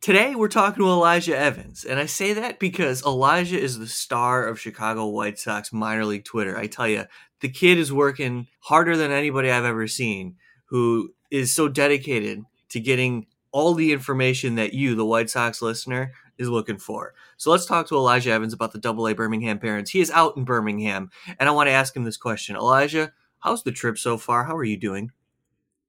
Today we're talking to Elijah Evans, and I say that because Elijah is the star of Chicago White Sox minor league Twitter. I tell you, the kid is working harder than anybody I've ever seen, who is so dedicated to getting all the information that you, the White Sox listener, is looking for. So let's talk to Elijah Evans about the Double A Birmingham Barons. He is out in Birmingham, and I want to ask him this question. Elijah, how's the trip so far? How are you doing?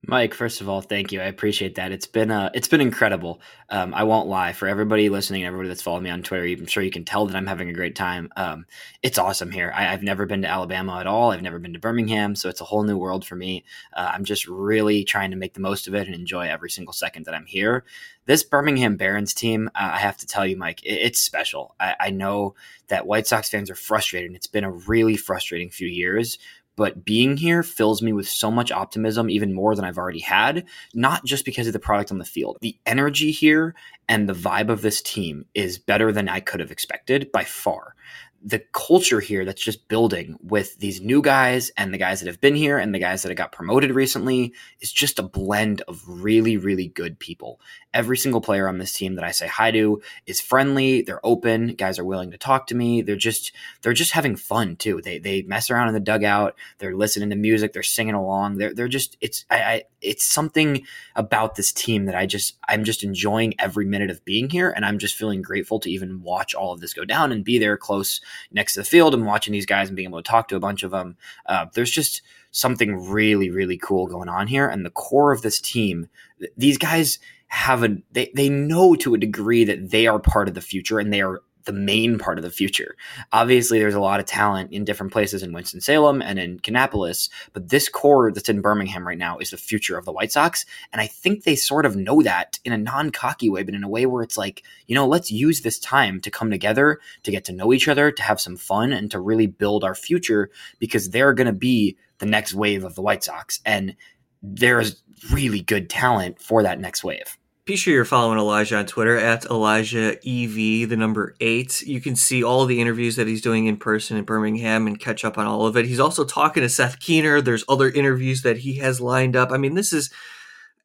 Mike, first of all, thank you. I appreciate that. It's been uh, it's been incredible. Um, I won't lie. For everybody listening, everybody that's followed me on Twitter, I'm sure you can tell that I'm having a great time. Um, it's awesome here. I, have never been to Alabama at all. I've never been to Birmingham, so it's a whole new world for me. Uh, I'm just really trying to make the most of it and enjoy every single second that I'm here. This Birmingham Barons team, uh, I have to tell you, Mike, it, it's special. I, I know that White Sox fans are frustrated. It's been a really frustrating few years but being here fills me with so much optimism, even more than I've already had, not just because of the product on the field. The energy here and the vibe of this team is better than I could have expected by far the culture here that's just building with these new guys and the guys that have been here and the guys that have got promoted recently is just a blend of really, really good people. Every single player on this team that I say hi to is friendly. They're open. Guys are willing to talk to me. They're just they're just having fun too. They they mess around in the dugout. They're listening to music. They're singing along. They're they're just it's I, I it's something about this team that I just I'm just enjoying every minute of being here, and I'm just feeling grateful to even watch all of this go down and be there close next to the field and watching these guys and being able to talk to a bunch of them. Uh, there's just something really, really cool going on here. And the core of this team, these guys have a they, they know to a degree that they are part of the future and they are the main part of the future. Obviously, there's a lot of talent in different places in Winston-Salem and in Kannapolis, but this core that's in Birmingham right now is the future of the White Sox. And I think they sort of know that in a non cocky way, but in a way where it's like, you know, let's use this time to come together, to get to know each other, to have some fun, and to really build our future because they're going to be the next wave of the White Sox. And there's really good talent for that next wave. Be sure you're following Elijah on Twitter at Elijah EV, the number eight. You can see all the interviews that he's doing in person in Birmingham and catch up on all of it. He's also talking to Seth Keener. There's other interviews that he has lined up. I mean, this is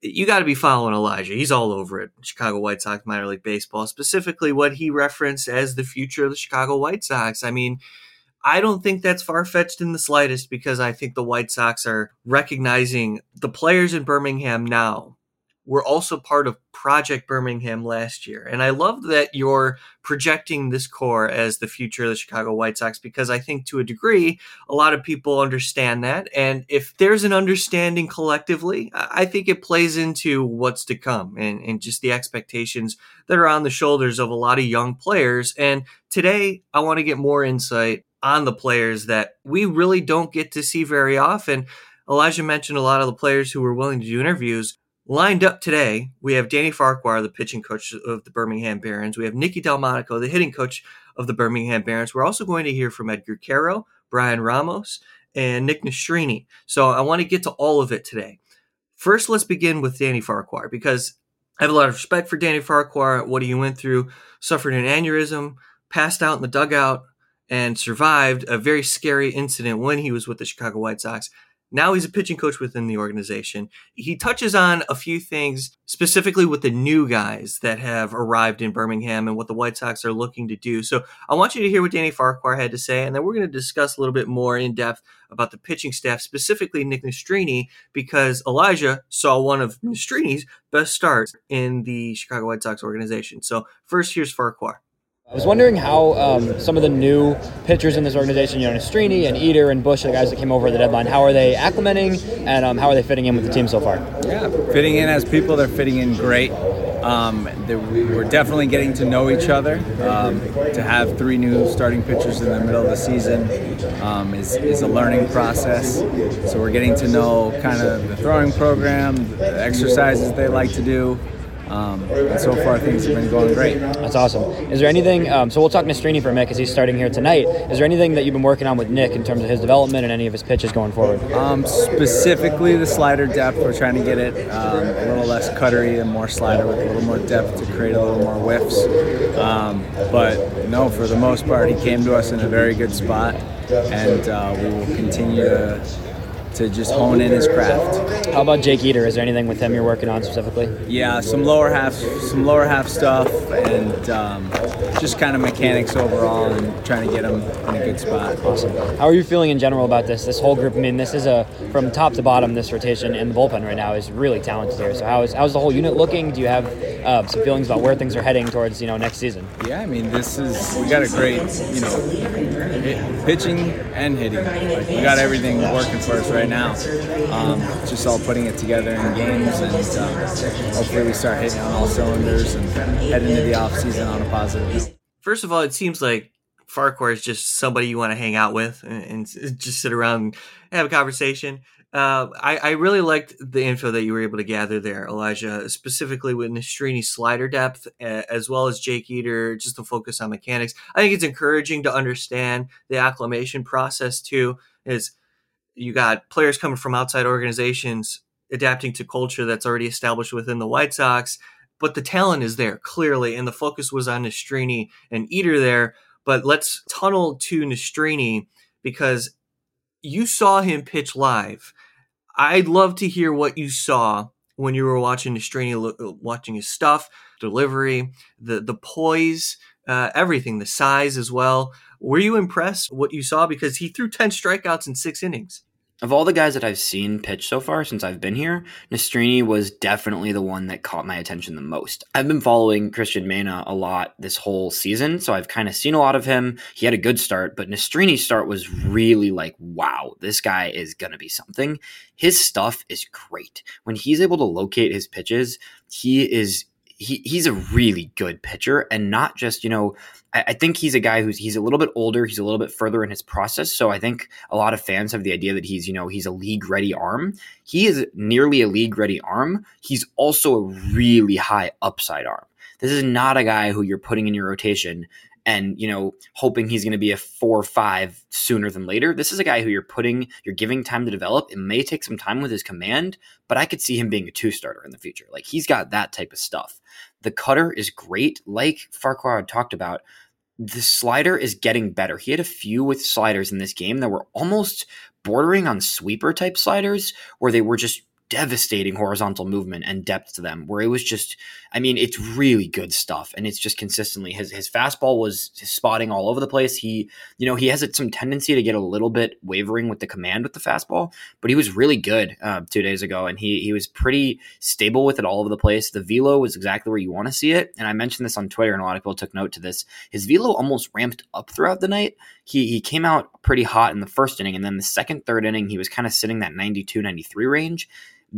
you got to be following Elijah. He's all over it. Chicago White Sox minor league baseball, specifically what he referenced as the future of the Chicago White Sox. I mean, I don't think that's far fetched in the slightest because I think the White Sox are recognizing the players in Birmingham now were also part of Project Birmingham last year. And I love that you're projecting this core as the future of the Chicago White Sox because I think to a degree, a lot of people understand that. And if there's an understanding collectively, I think it plays into what's to come and, and just the expectations that are on the shoulders of a lot of young players. And today, I want to get more insight on the players that we really don't get to see very often. Elijah mentioned a lot of the players who were willing to do interviews. Lined up today, we have Danny Farquhar, the pitching coach of the Birmingham Barons. We have Nicky Delmonico, the hitting coach of the Birmingham Barons. We're also going to hear from Edgar Quero, Bryan Ramos, and Nick Nastrini. So I want to get to all of it today. First, let's begin with Danny Farquhar because I have a lot of respect for Danny Farquhar, what he went through, suffered an aneurysm, passed out in the dugout, and survived a very scary incident when he was with the Chicago White Sox. Now he's a pitching coach within the organization. He touches on a few things specifically with the new guys that have arrived in Birmingham and what the White Sox are looking to do. So I want you to hear what Danny Farquhar had to say, and then we're going to discuss a little bit more in depth about the pitching staff, specifically Nick Nastrini, because Elijah saw one of Nastrini's best starts in the Chicago White Sox organization. So first, here's Farquhar. I was wondering how um, some of the new pitchers in this organization, you know, Nastrini and Eder and Bush, the guys that came over the deadline, how are they acclimating and um, how are they fitting in with the team so far? Yeah, fitting in as people, they're fitting in great. Um, we're definitely getting to know each other. Um, to have three new starting pitchers in the middle of the season um, is, is a learning process. So we're getting to know kind of the throwing program, the exercises they like to do, Um, and so far, things have been going great. That's awesome. Is there anything? Um, so we'll talk Nastrini for a minute because he's starting here tonight. Is there anything that you've been working on with Nick in terms of his development and any of his pitches going forward? Um, specifically, the slider depth. We're trying to get it um, a little less cuttery and more slider with a little more depth to create a little more whiffs. Um, but no, for the most part, he came to us in a very good spot, and uh, we will continue to to just hone in his craft. How about Jake Eder? Is there anything with him you're working on specifically? Yeah, some lower half, some lower half stuff, and um, just kind of mechanics overall, and trying to get him in a good spot. Awesome. How are you feeling in general about this? This whole group. I mean, this is a from top to bottom. This rotation and the bullpen right now is really talented here. So how is how's the whole unit looking? Do you have uh, some feelings about where things are heading towards you know next season? Yeah, I mean, this is we got a great you know pitching and hitting. Like, we got everything working for us right now. Um, just all putting it together in games, and uh, hopefully we start hitting on all cylinders and head into the off season on a positive note. First of all, it seems like Farquhar is just somebody you want to hang out with and, and just sit around and have a conversation. Uh, I, I, really liked the info that you were able to gather there, Elijah, specifically with Nastrini slider depth, as well as Jake Eder, just to focus on mechanics. I think it's encouraging to understand the acclimation process too. Is you got players coming from outside organizations adapting to culture that's already established within the White Sox, but the talent is there clearly, and the focus was on Nastrini and Eder there. But let's tunnel to Nastrini because you saw him pitch live I'd love to hear what you saw when you were watching Nastrini, uh, watching his stuff, delivery, the the poise, uh, everything, the size as well. Were you impressed what you saw because he threw ten strikeouts in six innings? Of all the guys that I've seen pitch so far since I've been here, Nastrini was definitely the one that caught my attention the most. I've been following Cristian Mena a lot this whole season, so I've kind of seen a lot of him. He had a good start, but Nastrini's start was really like, wow, this guy is going to be something. His stuff is great. When he's able to locate his pitches, he is he, he's a really good pitcher and not just you know I, I, think he's a guy who's he's a little bit older he's a little bit further in his process. So i think a lot of fans have the idea that he's you know he's a league ready arm. He is nearly a league ready arm. He's also a really high upside arm. This is not a guy who you're putting in your rotation and you know hoping he's going to be a four or five sooner than later. This is a guy who you're putting you're giving time to develop. It may take some time with his command but i could see him being a two starter in the future. Like he's got that type of stuff. The cutter is great. Like farquhar talked about the slider is getting better. He had a few with sliders in this game that were almost bordering on sweeper type sliders where they were just devastating horizontal movement and depth to them where it was just I mean it's really good stuff and it's just consistently his his fastball was spotting all over the place. He you know he has some tendency to get a little bit wavering with the command with the fastball but he was really good uh, 2 days ago and he he was pretty stable with it all over the place. The velo was exactly where you want to see it and I mentioned this on Twitter and a lot of people took note to this. His velo almost ramped up throughout the night. He he came out pretty hot in the first inning and then the second third inning he was kind of sitting that 92 93 range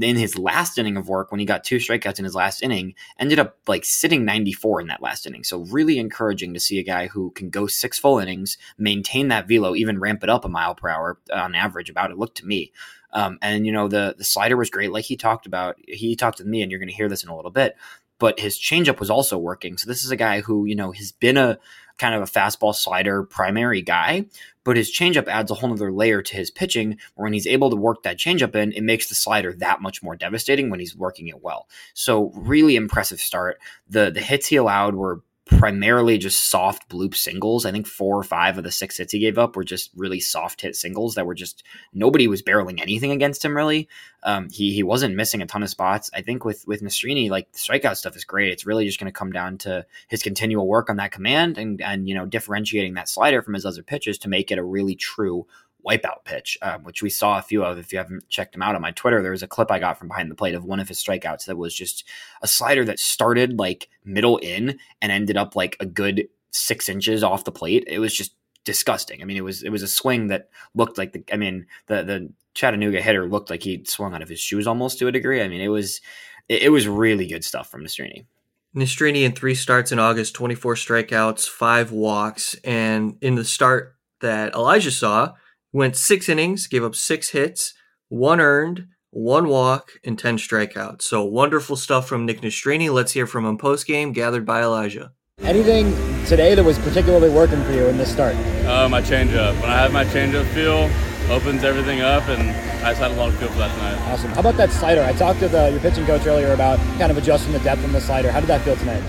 in his last inning of work when he got two strikeouts in his last inning ended up like sitting 94 in that last inning. So really encouraging to see a guy who can go six full innings maintain that velo even ramp it up a mile per hour on average about it looked to me. Um, and you know the the slider was great like he talked about he talked to me and you're going to hear this in a little bit but his changeup was also working. So this is a guy who you know has been a kind of a fastball slider primary guy, but his changeup adds a whole other layer to his pitching. Where when he's able to work that changeup in, it makes the slider that much more devastating when he's working it well. So really impressive start. The the hits he allowed were primarily just soft bloop singles. I think four or five of the six hits he gave up were just really soft hit singles that were just nobody was barreling anything against him really. Um, he he wasn't missing a ton of spots. I think with with Nastrini, like the strikeout stuff is great. It's really just going to come down to his continual work on that command and and you know differentiating that slider from his other pitches to make it a really true wipeout pitch, um, which we saw a few of. If you haven't checked him out on my Twitter, there was a clip I got from behind the plate of one of his strikeouts that was just a slider that started like middle in and ended up like a good six inches off the plate. It was just disgusting. I mean, it was it was a swing that looked like the. I mean, the the Chattanooga hitter looked like he swung out of his shoes almost to a degree. I mean, it was it, it was really good stuff from Nastrini. Nastrini in three starts in August, 24 strikeouts, five walks. And in the start that Elijah saw, went six innings, gave up six hits, one earned, one walk, and 10 strikeouts. So wonderful stuff from Nick Nastrini. Let's hear from him post game, gathered by Elijah. Anything today that was particularly working for you in this start? Uh, my changeup. When I have my changeup feel, opens everything up, and I just had a lot of feel for that tonight. Awesome. How about that slider? I talked to the, your pitching coach earlier about kind of adjusting the depth on the slider. How did that feel tonight?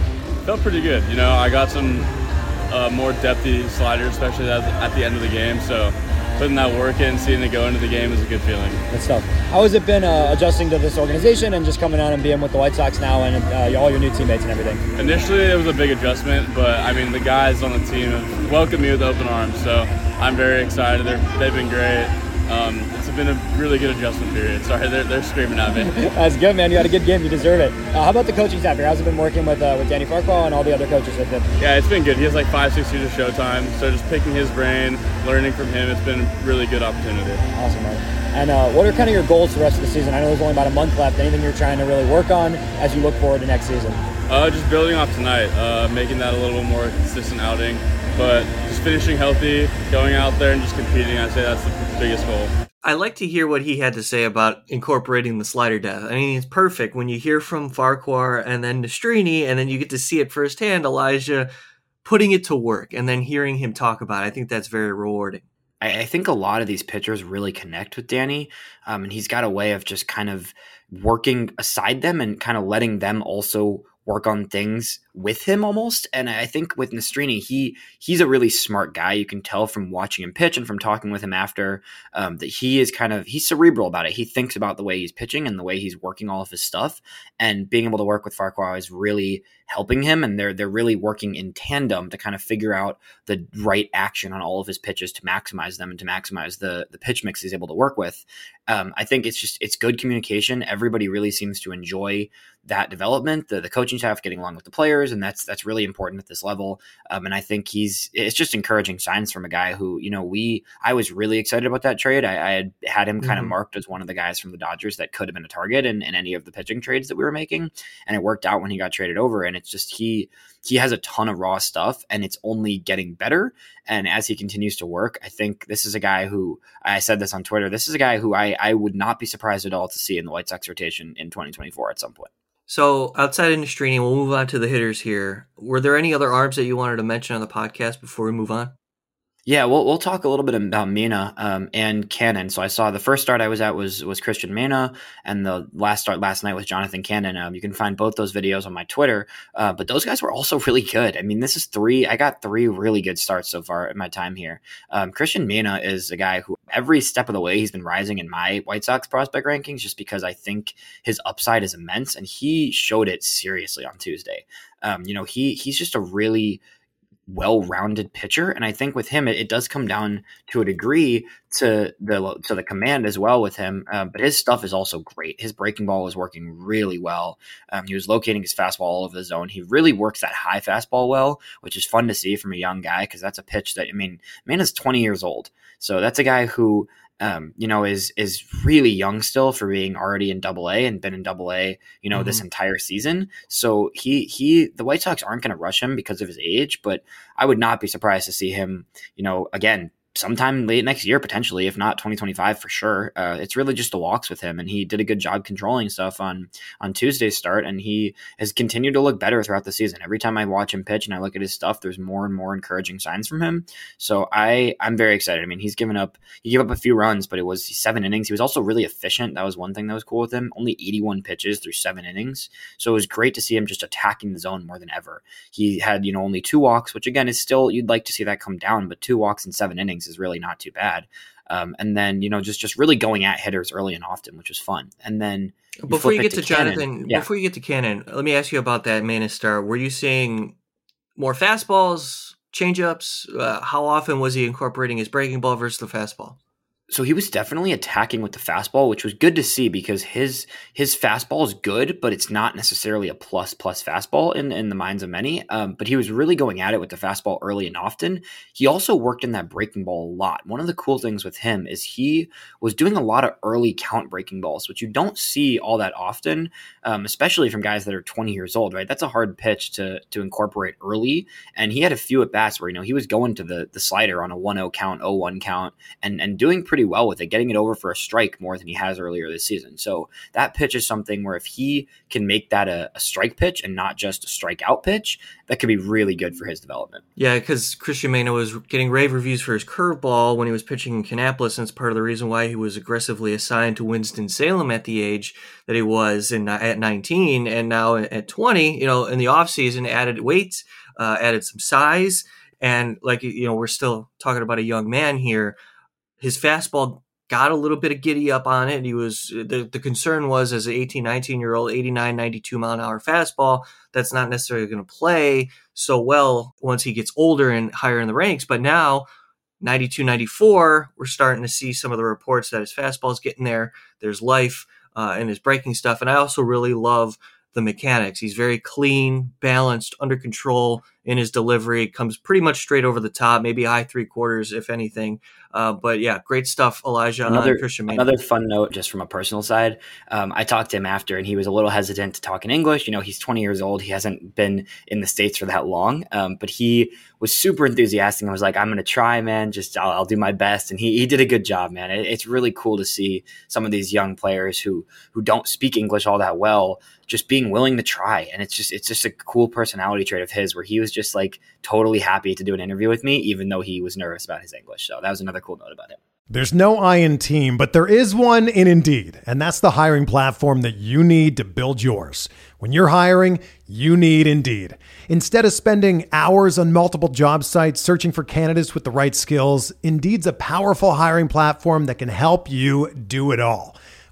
Felt pretty good. You know, I got some uh, more depthy sliders, especially at, at the end of the game. So putting that work in, seeing it go into the game is a good feeling. Good stuff. How has it been uh, adjusting to this organization and just coming out and being with the White Sox now and uh, all your new teammates and everything? Initially, it was a big adjustment, but I mean, the guys on the team have welcomed me with open arms, so I'm very excited. They're, they've been great. Um, it's been a really good adjustment period. Sorry, they're, they're screaming at me. That's good, man. You had a good game. You deserve it. Uh, how about the coaching staff here? How's it been working with uh, with Danny Farquhar and all the other coaches with him? Yeah, it's been good. He has like five, six years of showtime. So just picking his brain, learning from him, it's been a really good opportunity. Awesome, man. And uh, what are kind of your goals for the rest of the season? I know there's only about a month left. Anything you're trying to really work on as you look forward to next season? Uh, just building off tonight, uh, making that a little more consistent outing, but just finishing healthy, going out there and just competing. I'd say that's the biggest goal. I like to hear what he had to say about incorporating the slider depth. I mean, it's perfect when you hear from Farquhar and then Nastrini, and then you get to see it firsthand, Elijah putting it to work and then hearing him talk about it. I think that's very rewarding. I, I think a lot of these pitchers really connect with Danny, um, and he's got a way of just kind of working aside them and kind of letting them also work on things with him almost. And I think with Nastrini, he he's a really smart guy. You can tell from watching him pitch and from talking with him after um, that he is kind of he's cerebral about it. He thinks about the way he's pitching and the way he's working all of his stuff. And being able to work with Farquhar is really helping him. And they're they're really working in tandem to kind of figure out the right action on all of his pitches to maximize them and to maximize the the pitch mix he's able to work with. Um, I think it's just it's good communication. Everybody really seems to enjoy that development. The the coaching staff getting along with the players, and that's that's really important at this level. Um, and I think he's it's just encouraging signs from a guy who you know we I was really excited about that trade. I, I had had him kind mm-hmm. of marked as one of the guys from the Dodgers that could have been a target in, in any of the pitching trades that we were making, and it worked out when he got traded over. And it's just he he has a ton of raw stuff, and it's only getting better. And as he continues to work, I think this is a guy who I said this on Twitter. This is a guy who I I would not be surprised at all to see in the White Sox rotation in 2024 at some point. So outside of Nastrini, we'll move on to the hitters here. Were there any other arms that you wanted to mention on the podcast before we move on? Yeah, we'll we'll talk a little bit about Mena um, and Cannon. So I saw the first start I was at was was Cristian Mena, and the last start last night was Jonathan Cannon. Um, you can find both those videos on my Twitter. Uh, but those guys were also really good. I mean, this is three. I got three really good starts so far in my time here. Um, Cristian Mena is a guy who every step of the way he's been rising in my White Sox prospect rankings, just because I think his upside is immense, and he showed it seriously on Tuesday. Um, you know, he he's just a really well-rounded pitcher and i think with him it, it, does come down to a degree to the to the command as well with him uh, but his stuff is also great. His breaking ball is working really well. Um, he was locating his fastball all over the zone. He really works that high fastball well which is fun to see from a young guy because that's a pitch that i mean man is 20 years old. So that's a guy who um, you know, is is really young still for being already in Double A and been in Double A, you know, mm-hmm. this entire season. So he he the White Sox aren't going to rush him because of his age, but I would not be surprised to see him, you know, again sometime late next year potentially if not 2025 for sure. Uh, it's really just the walks with him and he did a good job controlling stuff on on tuesday's start and he has continued to look better throughout the season. Every time i watch him pitch and i look at his stuff there's more and more encouraging signs from him. So i i'm very excited. I mean he's given up he gave up a few runs but it was seven innings. He was also really efficient. That was one thing that was cool with him. Only 81 pitches through seven innings. So it was great to see him just attacking the zone more than ever. He had you know only two walks which again is still you'd like to see that come down but two walks in seven innings is really not too bad. Um, and then you know just just really going at hitters early and often, which was fun. And then you before you get to, to Jonathan, yeah. before you get to Cannon, let me ask you about that Mena start. Were you seeing more fastballs, changeups? Uh, how often was he incorporating his breaking ball versus the fastball? So he was definitely attacking with the fastball, which was good to see because his his fastball is good, but it's not necessarily a plus plus fastball in in the minds of many. Um, but he was really going at it with the fastball early and often. He also worked in that breaking ball a lot. One of the cool things with him is he was doing a lot of early count breaking balls, which you don't see all that often, um, especially from guys that are 20 years old. Right, that's a hard pitch to to incorporate early. And he had a few at bats where you know he was going to the the slider on a 1-0 count, 0-1 count, and and doing pretty pretty well with it, getting it over for a strike more than he has earlier this season. So that pitch is something where if he can make that a, a strike pitch and not just a strikeout pitch, that could be really good for his development. Yeah, because Cristian Mena was getting rave reviews for his curveball when he was pitching in Kannapolis, and it's part of the reason why he was aggressively assigned to Winston Salem at the age that he was in at 19, and now at 20. You know, in the offseason, added weight, uh, added some size, and like you know, we're still talking about a young man here. His fastball got a little bit of giddy up on it. He was the, the concern was as an 18, 19 year old, 89, 92 mile an hour fastball, that's not necessarily going to play so well once he gets older and higher in the ranks. But now, 92, 94, we're starting to see some of the reports that his fastball is getting there. There's life uh, in his breaking stuff. And I also really love the mechanics. He's very clean, balanced, under control in his delivery. Comes pretty much straight over the top, maybe high three quarters, if anything. Uh, but yeah, great stuff, Elijah. Another Cristian another fun note, just from a personal side. Um, I talked to him after, and he was a little hesitant to talk in English. You know, he's 20 years old. He hasn't been in the states for that long, um, but he was super enthusiastic. I was like, "I'm going to try, man. Just I'll, I'll, do my best." And he he did a good job, man. It, it's really cool to see some of these young players who who don't speak English all that well just being willing to try and it's just it's just a cool personality trait of his where he was just like totally happy to do an interview with me even though he was nervous about his english so that was another cool note about him there's no I in team, but there is one in Indeed, and that's the hiring platform that you need to build yours. When you're hiring, you need Indeed. Instead of spending hours on multiple job sites searching for candidates with the right skills, Indeed's a powerful hiring platform that can help you do it all.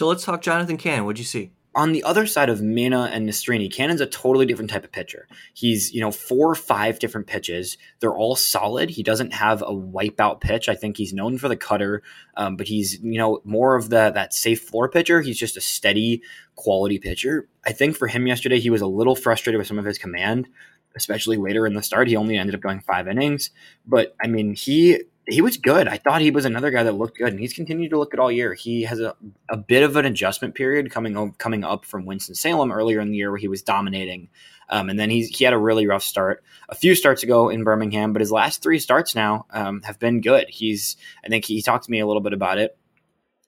So let's talk Jonathan Cannon. What'd you see? on the other side of Mena and Nastrini, Cannon's a totally different type of pitcher. He's, you know, four or five different pitches. They're all solid. He doesn't have a wipeout pitch. I think he's known for the cutter, um, but he's, you know, more of the that safe floor pitcher. He's just a steady quality pitcher. I think for him yesterday, he was a little frustrated with some of his command, especially later in the start. He only ended up going five innings, but I mean, he he was good. I thought he was another guy that looked good, and he's continued to look good all year. He has a, a bit of an adjustment period coming coming up from Winston Salem earlier in the year where he was dominating, um, and then he's he had a really rough start a few starts ago in Birmingham, but his last three starts now um, have been good. He's I think he talked to me a little bit about it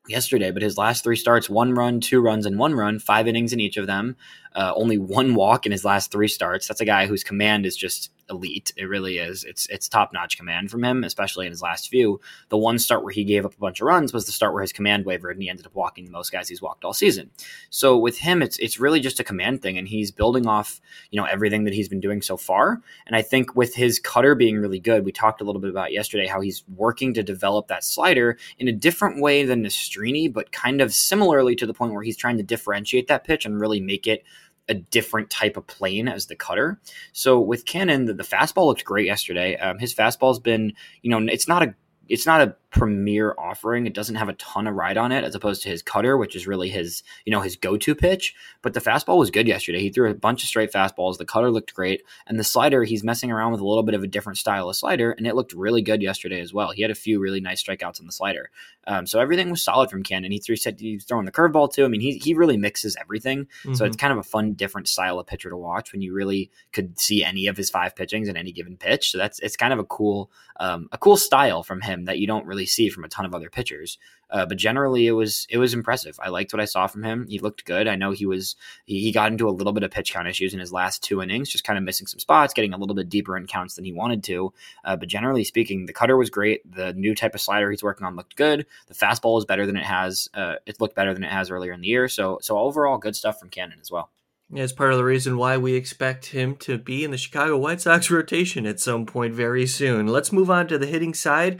yesterday, but his last three starts one run, two runs, and one run, five innings in each of them. Uh, only one walk in his last three starts. That's a guy whose command is just elite. It really is. It's it's top notch command from him, especially in his last few. The one start where he gave up a bunch of runs was the start where his command wavered and he ended up walking the most guys he's walked all season. So with him, it's it's really just a command thing, and he's building off you know everything that he's been doing so far. And I think with his cutter being really good, we talked a little bit about yesterday how he's working to develop that slider in a different way than Nastrini, but kind of similarly to the point where he's trying to differentiate that pitch and really make it a different type of plane as the cutter. So with Cannon, the, the fastball looked great yesterday. Um, his fastball's been, you know, it's not a it's not a premier offering. It doesn't have a ton of ride on it as opposed to his cutter, which is really his, you know, his go-to pitch. But the fastball was good yesterday. He threw a bunch of straight fastballs. The cutter looked great. And the slider, he's messing around with a little bit of a different style of slider, and it looked really good yesterday as well. He had a few really nice strikeouts on the slider. Um, so everything was solid from Cannon. He threw said he's throwing the curveball too. I mean, he he really mixes everything. Mm-hmm. So it's kind of a fun, different style of pitcher to watch when you really could see any of his five pitchings in any given pitch. So that's it's kind of a cool um, a cool style from him that you don't really see from a ton of other other pitchers. Uh, but generally, it was it was impressive. I liked what I saw from him. He looked good. I know he was he, he got into a little bit of pitch count issues in his last two innings, just kind of missing some spots, getting a little bit deeper in counts than he wanted to. Uh, but generally speaking, the cutter was great. The new type of slider he's working on looked good. The fastball is better than it has. Uh, it looked better than it has earlier in the year. So so overall, good stuff from Cannon as well. Yeah, it's part of the reason why we expect him to be in the Chicago White Sox rotation at some point very soon. Let's move on to the hitting side.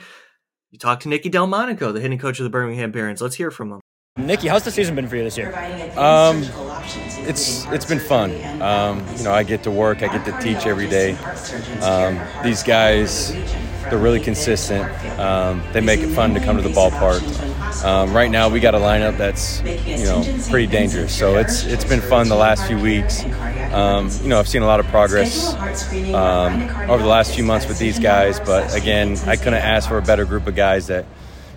You talked to Nicky Delmonico, the hitting coach of the Birmingham Barons. Let's hear from him. Nicky, how's the season been for you this year? Um, it's it's been fun. Um, you know, I get to work, I get to teach every day. Um, these guys, they're really consistent. Um, they make it fun to come to the ballpark. Um, right now, we got a lineup that's you know pretty dangerous. So it's it's been fun the last few weeks. Um, you know, I've seen a lot of progress um, over the last few months with these guys, but again, I couldn't ask for a better group of guys that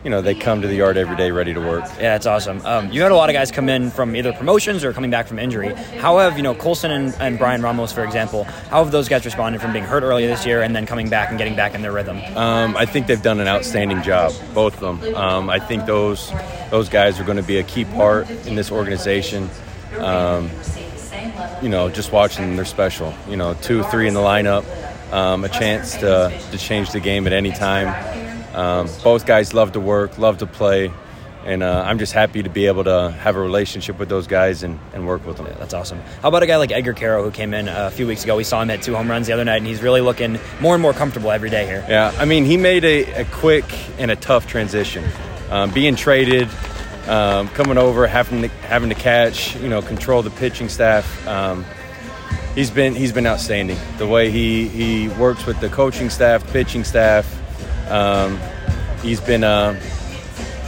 you know, they come to the yard every day ready to work. Yeah, that's awesome. Um, you had a lot of guys come in from either promotions or coming back from injury. How have, you know, Colson and, and Bryan Ramos, for example, how have those guys responded from being hurt earlier this year and then coming back and getting back in their rhythm? Um, I think they've done an outstanding job, both of them. Um, I think those those guys are going to be a key part in this organization. Um, you know, just watching them, they're special. You know, two, three in the lineup, um, a chance to, to change the game at any time. Um, both guys love to work, love to play, and uh, I'm just happy to be able to have a relationship with those guys and, and work with them. Yeah, that's awesome. How about a guy like Edgar Quero who came in a few weeks ago? We saw him hit two home runs the other night, and he's really looking more and more comfortable every day here. Yeah, I mean, he made a, a quick and a tough transition. Um, being traded, um, coming over, having to, having to catch, you know, control the pitching staff. Um, he's been he's been outstanding. The way he he works with the coaching staff, pitching staff. Um, he's been uh,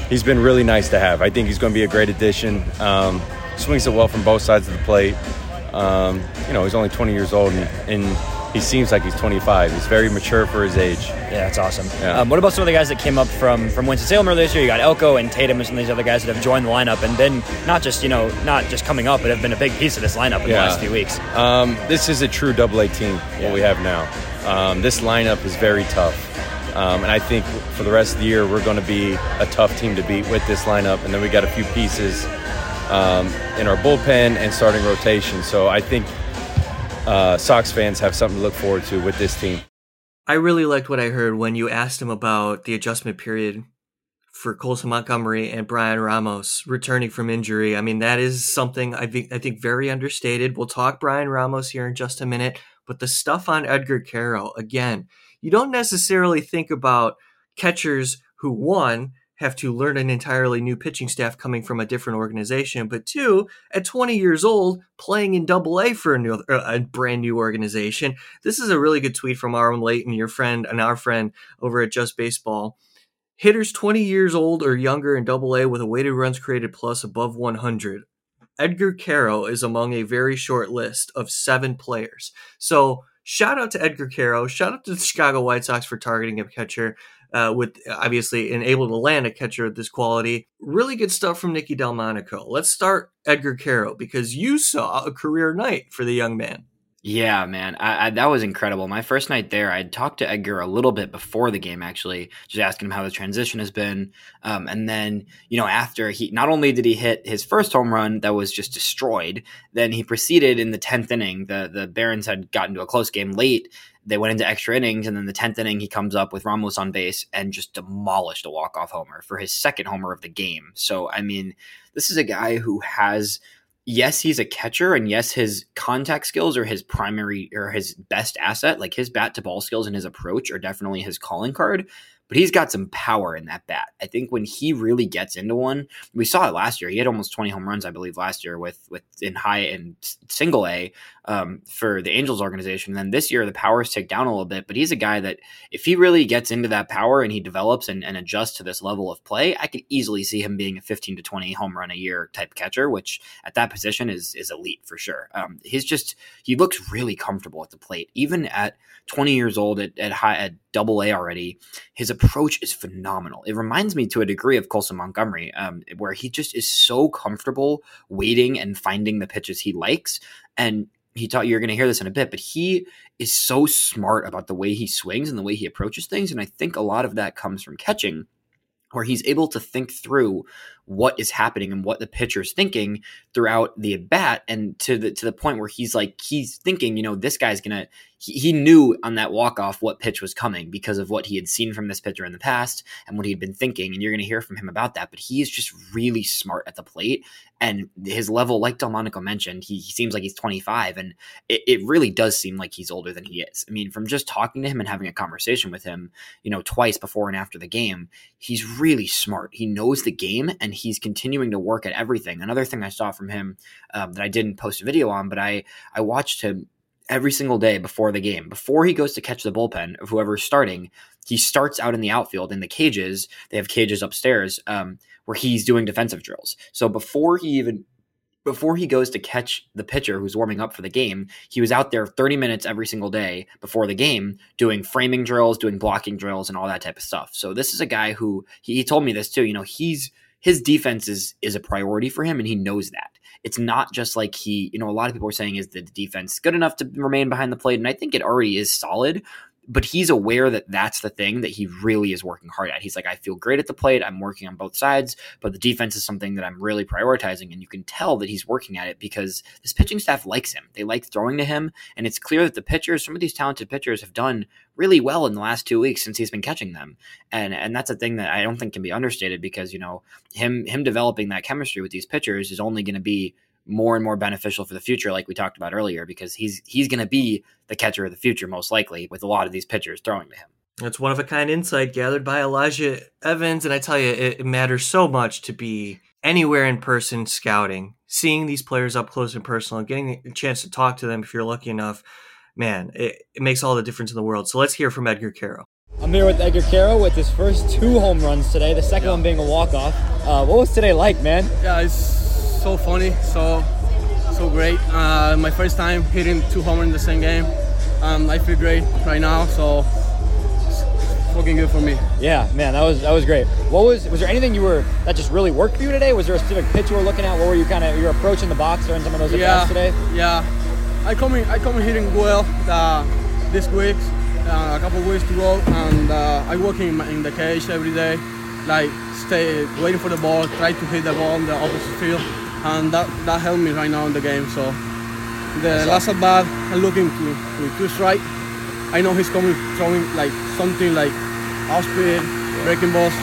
he's been really nice to have. I think he's going to be a great addition. Um, swings it well from both sides of the plate. Um, you know, he's only 20 years old and, and, he seems like he's 25. He's very mature for his age. Yeah, that's awesome. Yeah. Um, what about some of the guys that came up from from Winston-Salem earlier this year? You got Elko and Tatum and some of these other guys that have joined the lineup and been not just you know not just coming up, but have been a big piece of this lineup in yeah. the last few weeks. Um, this is a true Double A team. What we have now. Um, this lineup is very tough. Um, and I think for the rest of the year, we're going to be a tough team to beat with this lineup. And then we got a few pieces um, in our bullpen and starting rotation. So I think uh, Sox fans have something to look forward to with this team. I really liked what I heard when you asked him about the adjustment period for Colson Montgomery and Bryan Ramos returning from injury. I mean, that is something I think I think very understated. We'll talk Bryan Ramos here in just a minute, but the stuff on Edgar Quero again you don't necessarily think about catchers who one have to learn an entirely new pitching staff coming from a different organization, but two, at 20 years old, playing in Double A for a, new, uh, a brand new organization. This is a really good tweet from Aaron Layton, your friend and our friend over at Just Baseball. Hitters 20 years old or younger in Double A with a weighted runs created plus above 100. Edgar Quero is among a very short list of seven players. So Shout out to Edgar Quero. Shout out to the Chicago White Sox for targeting a catcher uh, with obviously and able to land a catcher of this quality. Really good stuff from Nicky Delmonico. Let's start Edgar Quero because you saw a career night for the young man. Yeah, man, I, I, that was incredible. My first night there, I talked to Edgar a little bit before the game, actually, just asking him how the transition has been. Um, and then, you know, after he not only did he hit his first home run that was just destroyed, then he proceeded in the tenth inning. The the Barons had gotten to a close game late. They went into extra innings, and then the tenth inning, he comes up with Ramos on base and just demolished a walk off homer for his second homer of the game. So, I mean, this is a guy who has yes, he's a catcher, and yes, his contact skills are his primary or his best asset. Like his bat to ball skills and his approach are definitely his calling card but he's got some power in that bat. I think when he really gets into one, we saw it last year. He had almost 20 home runs, I believe, last year with with in high and single A um, for the Angels organization. And then this year, the powers take down a little bit, but he's a guy that if he really gets into that power and he develops and, and adjusts to this level of play, I could easily see him being a 15 to 20 home run a year type catcher, which at that position is is elite for sure. Um, he's just he looks really comfortable at the plate, even at 20 years old at, at high at double A already. His approach is phenomenal. It reminds me to a degree of Colson Montgomery, um, where he just is so comfortable waiting and finding the pitches he likes. And he taught you're going to hear this in a bit, but he is so smart about the way he swings and the way he approaches things. And I think a lot of that comes from catching where he's able to think through what is happening and what the pitcher's thinking throughout the at bat, and to the to the point where he's like he's thinking, you know, this guy's gonna. He, he knew on that walk off what pitch was coming because of what he had seen from this pitcher in the past and what he'd been thinking, and you're to hear from him about that. But he is just really smart at the plate, and his level, like Delmonico mentioned, he, he seems like he's 25, and it, it really does seem like he's older than he is. I mean, from just talking to him and having a conversation with him, you know, twice before and after the game, he's really smart. He knows the game, and he's continuing to work at everything. Another thing I saw from him um, that I didn't post a video on, but I I watched him every single day before the game. Before he goes to catch the bullpen of whoever's starting, he starts out in the outfield in the cages. They have cages upstairs um, where he's doing defensive drills. So before he even before he goes to catch the pitcher who's warming up for the game, he was out there 30 minutes every single day before the game doing framing drills, doing blocking drills, and all that type of stuff. So this is a guy who he, he told me this too. You know, he's his defense is is a priority for him, and he knows that. It's not just like he, you know, a lot of people are saying is the defense good enough to remain behind the plate, and I think it already is solid but he's aware that that's the thing that he really is working hard at. He's like, I feel great at the plate. I'm working on both sides, but the defense is something that I'm really prioritizing. And you can tell that he's working at it because this pitching staff likes him. They like throwing to him. And it's clear that the pitchers, some of these talented pitchers, have done really well in the last two weeks since he's been catching them. And and that's a thing that I don't think can be understated because, you know, him him developing that chemistry with these pitchers is only going to be more and more beneficial for the future, like we talked about earlier, because he's he's going to be the catcher of the future most likely with a lot of these pitchers throwing to him. That's one of a kind insight gathered by Elijah Evans, and I tell you, it, it matters so much to be anywhere in person scouting, seeing these players up close and personal, getting a chance to talk to them if you're lucky enough. Man, it, it makes all the difference in the world. So let's hear from Edgar Quero. I'm here with Edgar Quero with his first two home runs today. The second yeah. one being a walk off. Uh, what was today like, man? Yeah, it's so funny, so so great. Uh, my first time hitting two homers in the same game. Um, I feel great right now, so fucking good for me. Yeah, man, that was that was great. What was was there anything you were that just really worked for you today? Was there a specific pitch you were looking at? What were you kind of you're approaching the box during some of those yeah, today? Yeah, I come in, I come in hitting well uh, this week, uh, a couple weeks to go, and uh, I work in, in the cage every day, like stay waiting for the ball, try to hit the ball in the opposite field and that, that helped me right now in the game. So the last at bat, I'm looking to, to two strike. I know he's coming throwing like something like off speed, breaking balls,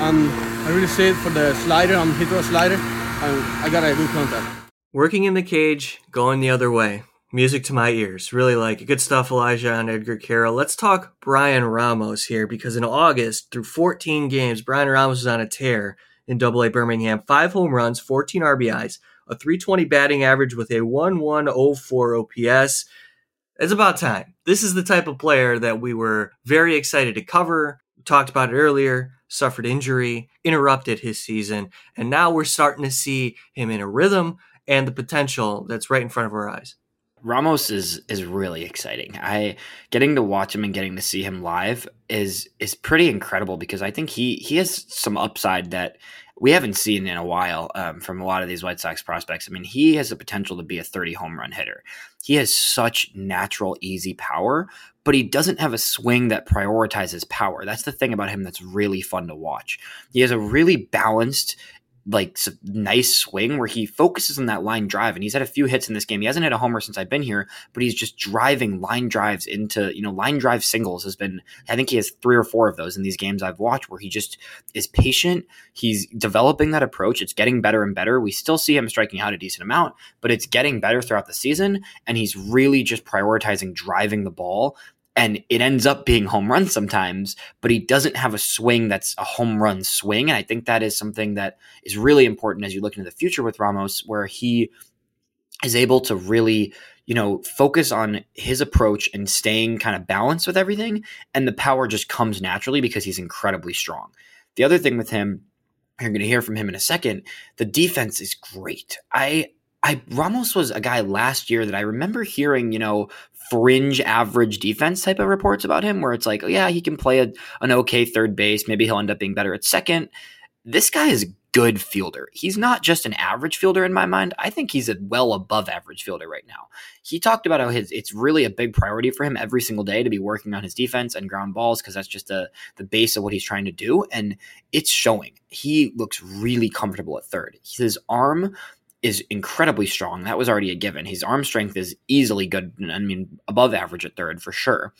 and I really see it for the slider and hit a slider, and I got a good contact. Working in the cage, going the other way. Music to my ears. Really like it. Good stuff, Elijah and Edgar Quero. Let's talk Bryan Ramos here because in August, through 14 games, Bryan Ramos was on a tear in Double A Birmingham. Five home runs, 14 RBIs, a 320 batting average with a 1104 OPS. It's about time. This is the type of player that we were very excited to cover. Talked about it earlier. Suffered injury, interrupted his season, and now we're starting to see him in a rhythm and the potential that's right in front of our eyes. Ramos is is really exciting. I getting to watch him and getting to see him live is is pretty incredible because I think he he has some upside that we haven't seen in a while um, from a lot of these White Sox prospects. I mean, he has the potential to be a 30 home run hitter. He has such natural, easy power, but he doesn't have a swing that prioritizes power. That's the thing about him that's really fun to watch. He has a really balanced like nice swing where he focuses on that line drive and he's had a few hits in this game. He hasn't hit a homer since I've been here, but he's just driving line drives into, you know, line drive singles has been I think he has 3 or 4 of those in these games I've watched where he just is patient. He's developing that approach. It's getting better and better. We still see him striking out a decent amount, but it's getting better throughout the season and he's really just prioritizing driving the ball and it ends up being home runs sometimes, but he doesn't have a swing that's a home run swing. And I think that is something that is really important as you look into the future with Ramos, where he is able to really, you know, focus on his approach and staying kind of balanced with everything. And the power just comes naturally because he's incredibly strong. The other thing with him, you're going to hear from him in a second, the defense is great. I I Ramos was a guy last year that I remember hearing, you know, fringe average defense type of reports about him, where it's like, oh yeah, he can play a, an okay third base. Maybe he'll end up being better at second. This guy is a good fielder. He's not just an average fielder in my mind. I think he's a well above average fielder right now. He talked about how his it's really a big priority for him every single day to be working on his defense and ground balls because that's just the the base of what he's trying to do, and it's showing. He looks really comfortable at third. His arm is incredibly strong. That was already a given. His arm strength is easily good. I mean, above average at third for sure.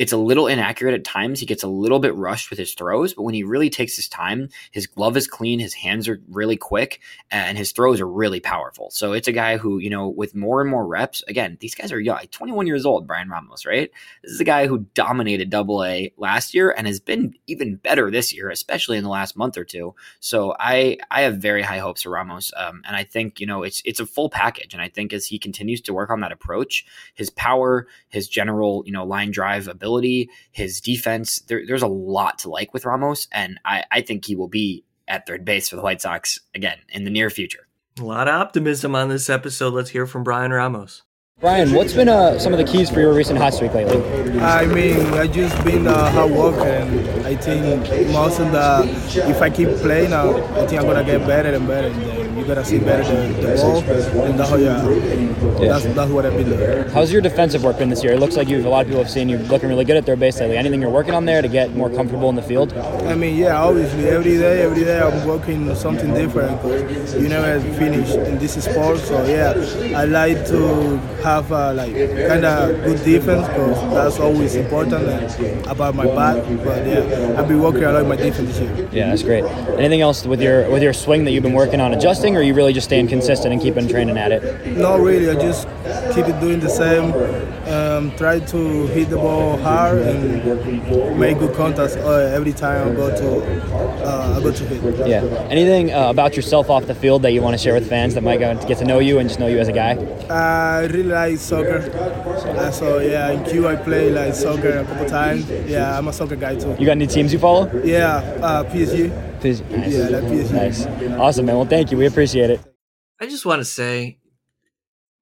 It's a little inaccurate at times. He gets a little bit rushed with his throws, but when he really takes his time, his glove is clean, his hands are really quick, and his throws are really powerful. So it's a guy who, you know, with more and more reps, again, these guys are young, 21 years old, Bryan Ramos, right? This is a guy who dominated double A last year and has been even better this year, especially in the last month or two. So I I have very high hopes for Ramos. Um, and I think, you know, it's it's a full package. And I think as he continues to work on that approach, his power, his general, you know, line drive ability ability, his defense. There, there's a lot to like with Ramos, and I, I think he will be at third base for the White Sox again in the near future. A lot of optimism on this episode. Let's hear from Bryan Ramos. Bryan, what's been uh, some of the keys for your recent hot streak lately? I mean, I just been uh, hard work, and I think most of the if I keep playing, uh, I think I'm gonna get better and better. And then see better the, the ball, and how yeah, that's, that's what I've been doing. How's your defensive work been this year? It looks like you've a lot of people have seen you looking really good at third base lately. Anything you're working on there to get more comfortable in the field? I mean, yeah, obviously every day, every day I'm working on something different you never finish in this sport. So yeah, I like to have uh, like kind of good defense because that's always important about my bat. But yeah, I've been working a lot on my defense this year. Yeah, that's great. Anything else with your with your swing that you've been working on adjusting, or you really just staying consistent and keeping training at it? No, really. I just keep it doing the same. Um, try to hit the ball hard and make good contacts uh, every time I go to uh, I go to hit. Yeah. Anything uh, about yourself off the field that you want to share with fans that might get to know you and just know you as a guy? I really like soccer. Uh, so yeah, in Q I play like soccer a couple times. Yeah, I'm a soccer guy too. You got any teams you follow? Yeah, uh, PSG. PSG. Nice. Yeah, that PSG. Nice. Awesome, man. Well, thank you. We appreciate it. I just want to say,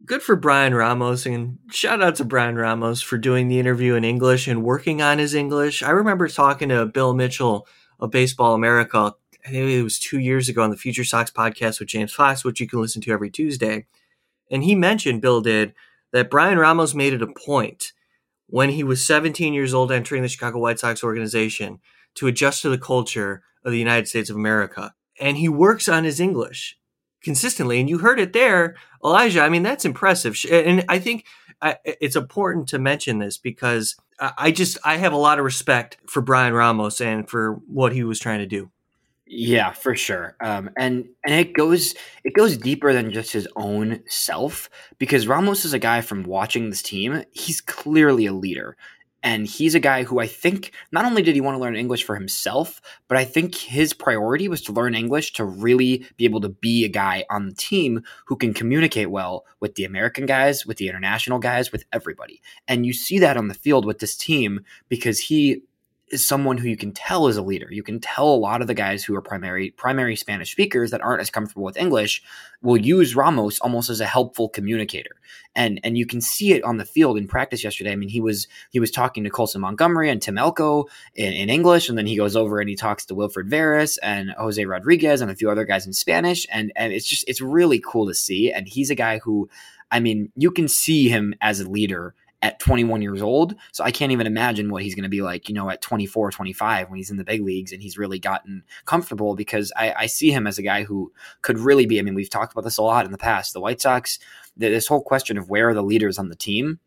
good for Bryan Ramos and shout out to Bryan Ramos for doing the interview in English and working on his English. I remember talking to Bill Mitchell of Baseball America. I think it was two years ago on the Future Sox podcast with James Fox, which you can listen to every Tuesday. And he mentioned, Bill did, that Bryan Ramos made it a point when he was 17 years old entering the Chicago White Sox organization to adjust to the culture of the United States of America. And he works on his English consistently. And you heard it there, Elijah. I mean, that's impressive. And I think it's important to mention this because I just, I have a lot of respect for Bryan Ramos and for what he was trying to do. Yeah, for sure. Um, and and it goes it goes deeper than just his own self because Ramos is a guy from watching this team. He's clearly a leader. And he's a guy who I think not only did he want to learn English for himself, but I think his priority was to learn English to really be able to be a guy on the team who can communicate well with the American guys, with the international guys, with everybody. And you see that on the field with this team because he is someone who you can tell is a leader. You can tell a lot of the guys who are primary primary Spanish speakers that aren't as comfortable with English will use Ramos almost as a helpful communicator. And and you can see it on the field in practice yesterday. I mean, he was he was talking to Colson Montgomery and Tim Elko in, in English, and then he goes over and he talks to Wilfred Veras and Jose Rodriguez and a few other guys in Spanish. And and it's just it's really cool to see. And he's a guy who I mean, you can see him as a leader at 21 years old. So I can't even imagine what he's going to be like, you know, at 24, 25 when he's in the big leagues and he's really gotten comfortable because I, I see him as a guy who could really be. I mean, we've talked about this a lot in the past. The White Sox, this whole question of where are the leaders on the team.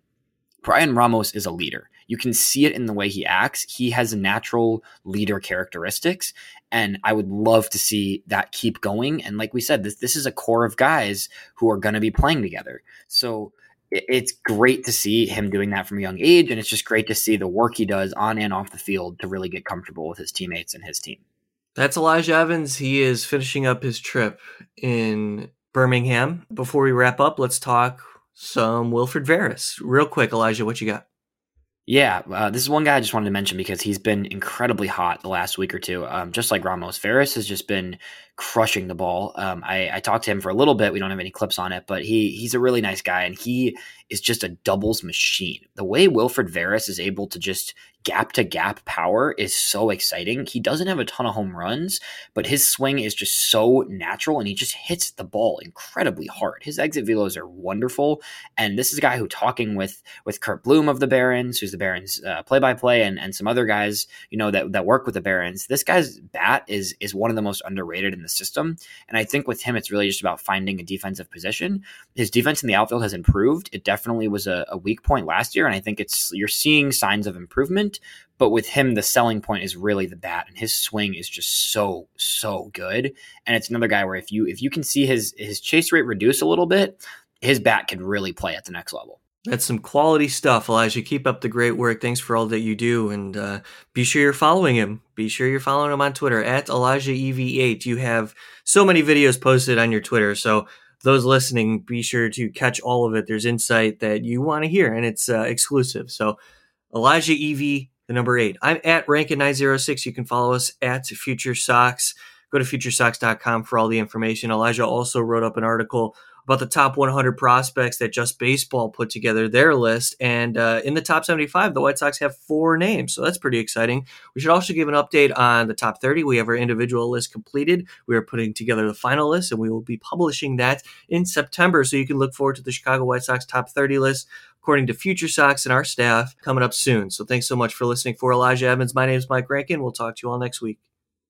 Bryan Ramos is a leader. You can see it in the way he acts. He has natural leader characteristics. And I would love to see that keep going. And like we said, this, this is a core of guys who are going to be playing together. So it's great to see him doing that from a young age, and it's just great to see the work he does on and off the field to really get comfortable with his teammates and his team. That's Elijah Evans. He is finishing up his trip in Birmingham. Before we wrap up, let's talk some Wilfred Veras. Real quick, Elijah, what you got? Yeah, uh, this is one guy I just wanted to mention because he's been incredibly hot the last week or two. Um, just like Ramos, Veras has just been crushing the ball. Um, I, I, talked to him for a little bit. We don't have any clips on it, but he he's a really nice guy, and he is just a doubles machine. The way Wilfred Veras is able to just gap to gap power is so exciting. He doesn't have a ton of home runs, but his swing is just so natural and he just hits the ball incredibly hard. His exit velos are wonderful. And this is a guy who talking with with Curt Bloom of the Barons, who's the Barons play by play, and and some other guys, you know, that, that work with the Barons. This guy's bat is is one of the most underrated in the system. And I think with him, it's really just about finding a defensive position. His defense in the outfield has improved. It definitely was a, a weak point last year. And I think it's you're seeing signs of improvement but with him, the selling point is really the bat, and his swing is just so so good. And it's another guy where if you if you can see his his chase rate reduce a little bit, his bat can really play at the next level. That's some quality stuff, Elijah. Keep up the great work. Thanks for all that you do, and uh, be sure you're following him. Be sure you're following him on Twitter at Elijah EV8. You have so many videos posted on your Twitter, so those listening, be sure to catch all of it. There's insight that you want to hear, and it's uh, exclusive. So Elijah Evie, the number eight. I'm at Rankin906. You can follow us at Future Sox. Go to futuresox.com for all the information. Elijah also wrote up an article about the top 100 prospects that Just Baseball put together their list. And uh, in the top 75, the White Sox have four names. So that's pretty exciting. We should also give an update on the top 30. We have our individual list completed. We are putting together the final list, and we will be publishing that in September. So you can look forward to the Chicago White Sox top 30 list according to Future Sox and our staff, coming up soon. So thanks so much for listening. For Elijah Evans, my name is Mike Rankin. We'll talk to you all next week.